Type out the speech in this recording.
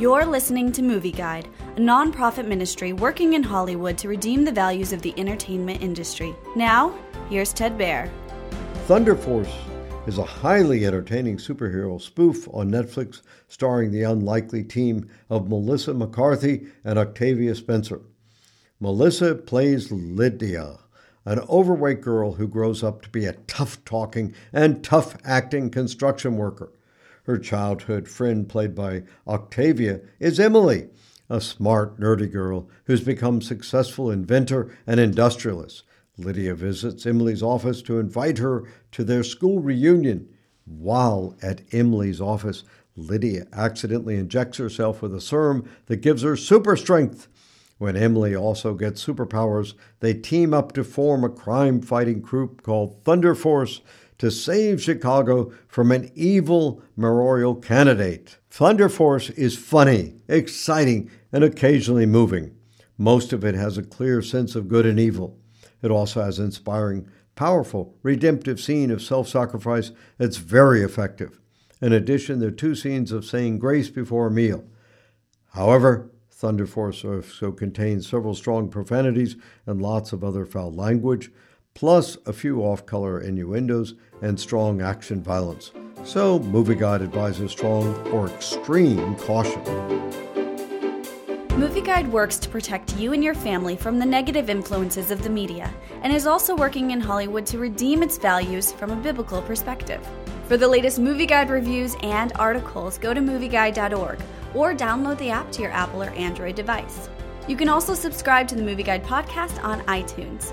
You're listening to Movie Guide, a nonprofit ministry working in Hollywood to redeem the values of the entertainment industry. Now, here's Ted Baehr. Thunder Force is a highly entertaining superhero spoof on Netflix starring the unlikely team of Melissa McCarthy and Octavia Spencer. Melissa plays Lydia, an overweight girl who grows up to be a tough talking and tough acting construction worker. Her childhood friend, played by Octavia, is Emily, a smart, nerdy girl who's become successful inventor and industrialist. Lydia visits Emily's office to invite her to their school reunion. While at Emily's office, Lydia accidentally injects herself with a serum that gives her super strength. When Emily also gets superpowers, they team up to form a crime fighting group called Thunder Force to save Chicago from an evil mayoral candidate. Thunder Force is funny, exciting, and occasionally moving. Most of it has a clear sense of good and evil. It also has an inspiring, powerful, redemptive scene of self sacrifice that's very effective. In addition, there are two scenes of saying grace before a meal. However, Thunder Force also contains several strong profanities and lots of other foul language, plus a few off color innuendos and strong action violence. So, Movie Guide advises strong or extreme caution. Movie Guide works to protect you and your family from the negative influences of the media and is also working in Hollywood to redeem its values from a biblical perspective. For the latest Movie Guide reviews and articles, go to movieguide.org or download the app to your Apple or Android device. You can also subscribe to the Movie Guide podcast on iTunes.